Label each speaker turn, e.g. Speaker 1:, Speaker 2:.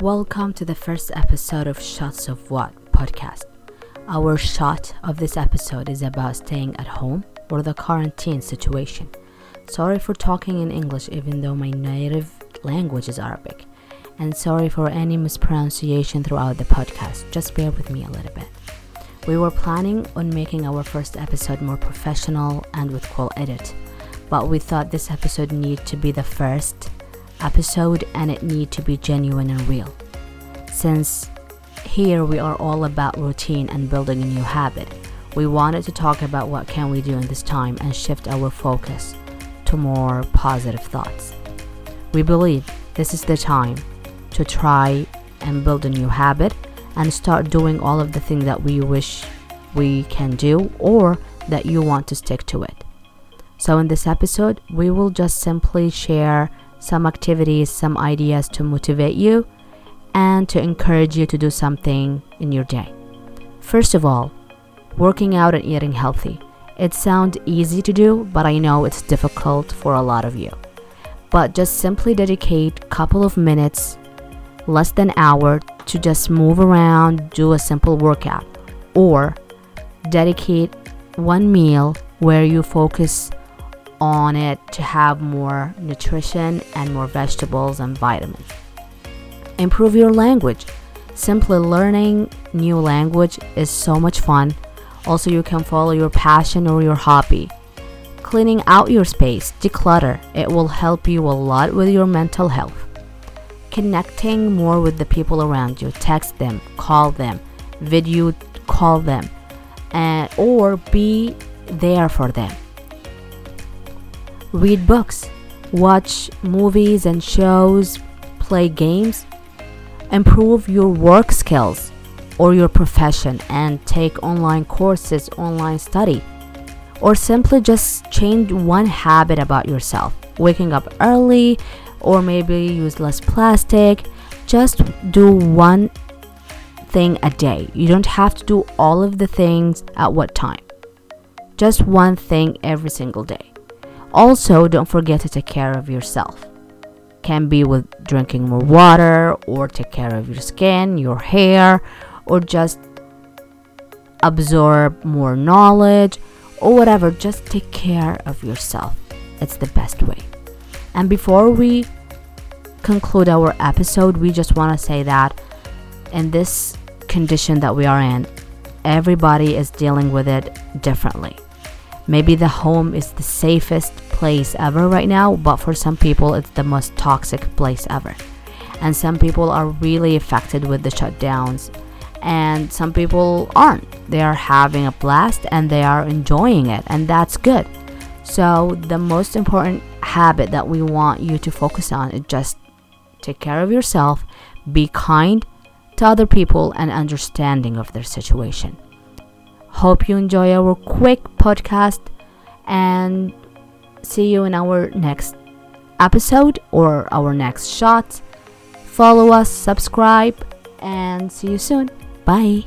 Speaker 1: Welcome to the first episode of Shots of What podcast. Our shot of this episode is about staying at home or the quarantine situation. Sorry for talking in English even though my native language is Arabic. And sorry for any mispronunciation throughout the podcast. Just bear with me a little bit. We were planning on making our first episode more professional and with cool edit, but we thought this episode needed to be the first episode and it need to be genuine and real. Since here we are all about routine and building a new habit, we wanted to talk about what can we do in this time and shift our focus to more positive thoughts. We believe this is the time to try and build a new habit and start doing all of the things that we wish we can do or that you want to stick to it. So, in this episode, we will just simply share some activities, some ideas to motivate you and to encourage you to do something in your day. First of all, working out and eating healthy. It sounds easy to do, but I know it's difficult for a lot of you. But just simply dedicate a couple of minutes, less than an hour, to just move around, do a simple workout, or dedicate one meal where you focus on it to have more nutrition and more vegetables and vitamins. Improve your language. Simply learning new language is so much fun. Also, you can follow your passion or your hobby. Cleaning out your space, declutter, it will help you a lot with your mental health. Connecting more with the people around you, text them, call them, video call them, and or be there for them read books, watch movies and shows, play games, improve your work skills or your profession and take online courses, online study, or simply just change one habit about yourself. Waking up early or maybe use less plastic. Just do one thing a day. You don't have to do all of the things at what time. Just one thing every single day. Also, don't forget to take care of yourself. Can be with drinking more water, or take care of your skin, your hair, or just absorb more knowledge, or whatever. Just take care of yourself. It's the best way. And before we conclude our episode, we just want to say that in this condition that we are in, everybody is dealing with it differently. Maybe the home is the safest place ever right now, but for some people, it's the most toxic place ever. And some people are really affected with the shutdowns, and some people aren't. They are having a blast and they are enjoying it, and that's good. So, the most important habit that we want you to focus on is just take care of yourself, be kind to other people, and understanding of their situation. Hope you enjoy our quick podcast and see you in our next episode or our next shot. Follow us, subscribe, and see you soon. Bye.